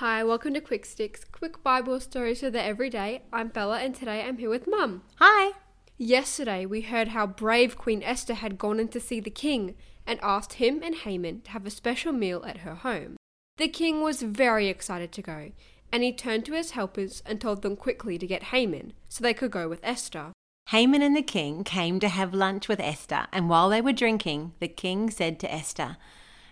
Hi, welcome to Quick Sticks, quick Bible stories for the everyday. I'm Bella and today I'm here with Mum. Hi. Yesterday we heard how brave Queen Esther had gone in to see the king and asked him and Haman to have a special meal at her home. The king was very excited to go, and he turned to his helpers and told them quickly to get Haman so they could go with Esther. Haman and the king came to have lunch with Esther, and while they were drinking, the king said to Esther,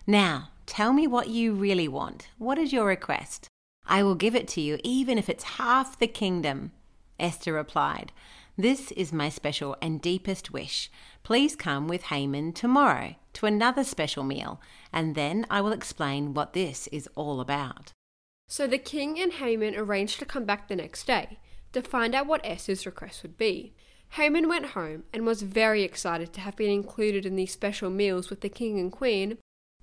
Now, tell me what you really want. What is your request? I will give it to you, even if it's half the kingdom. Esther replied, This is my special and deepest wish. Please come with Haman tomorrow to another special meal, and then I will explain what this is all about. So the king and Haman arranged to come back the next day to find out what Esther's request would be. Haman went home and was very excited to have been included in these special meals with the king and queen.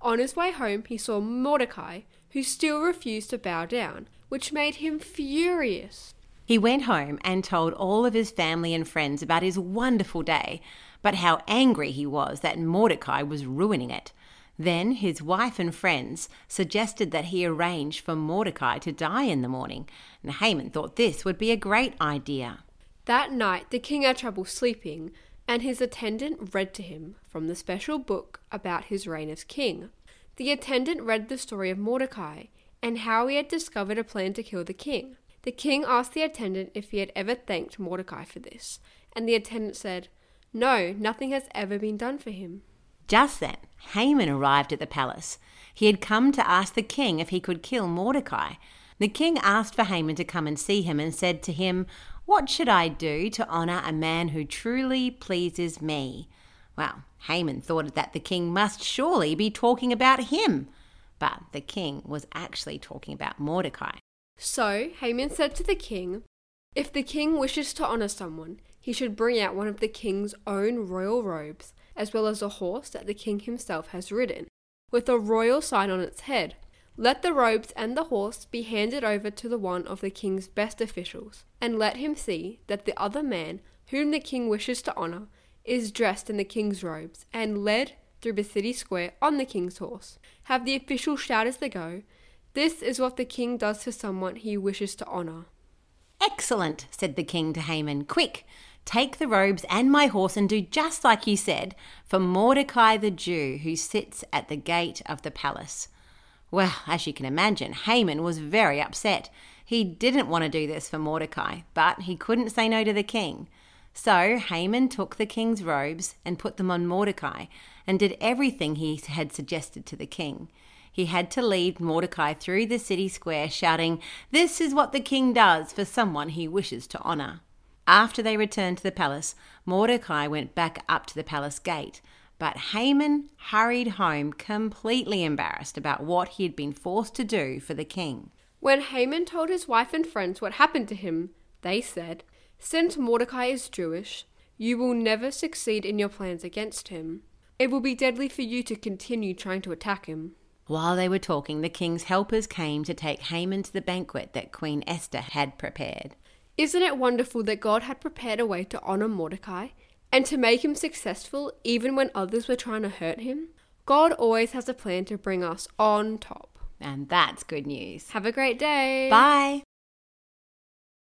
On his way home, he saw Mordecai, who still refused to bow down, which made him furious. He went home and told all of his family and friends about his wonderful day, but how angry he was that Mordecai was ruining it. Then his wife and friends suggested that he arrange for Mordecai to die in the morning, and Haman thought this would be a great idea. That night, the king had trouble sleeping, and his attendant read to him from the special book about his reign as king. The attendant read the story of Mordecai and how he had discovered a plan to kill the king. The king asked the attendant if he had ever thanked Mordecai for this, and the attendant said, No, nothing has ever been done for him. Just then, Haman arrived at the palace. He had come to ask the king if he could kill Mordecai. The king asked for Haman to come and see him and said to him, what should I do to honour a man who truly pleases me? Well, Haman thought that the king must surely be talking about him. But the king was actually talking about Mordecai. So Haman said to the king, If the king wishes to honour someone, he should bring out one of the king's own royal robes, as well as a horse that the king himself has ridden, with a royal sign on its head. Let the robes and the horse be handed over to the one of the king's best officials, and let him see that the other man, whom the king wishes to honour, is dressed in the king's robes, and led through the city square on the king's horse. Have the officials shout as they go, This is what the king does for someone he wishes to honour. Excellent, said the king to Haman. Quick, take the robes and my horse and do just like you said for Mordecai the Jew who sits at the gate of the palace. Well, as you can imagine, Haman was very upset. He didn't want to do this for Mordecai, but he couldn't say no to the king. So Haman took the king's robes and put them on Mordecai and did everything he had suggested to the king. He had to lead Mordecai through the city square shouting, This is what the king does for someone he wishes to honor. After they returned to the palace, Mordecai went back up to the palace gate. But Haman hurried home completely embarrassed about what he had been forced to do for the king. When Haman told his wife and friends what happened to him, they said, Since Mordecai is Jewish, you will never succeed in your plans against him. It will be deadly for you to continue trying to attack him. While they were talking, the king's helpers came to take Haman to the banquet that Queen Esther had prepared. Isn't it wonderful that God had prepared a way to honor Mordecai and to make him successful even when others were trying to hurt him, God always has a plan to bring us on top. And that's good news. Have a great day. Bye.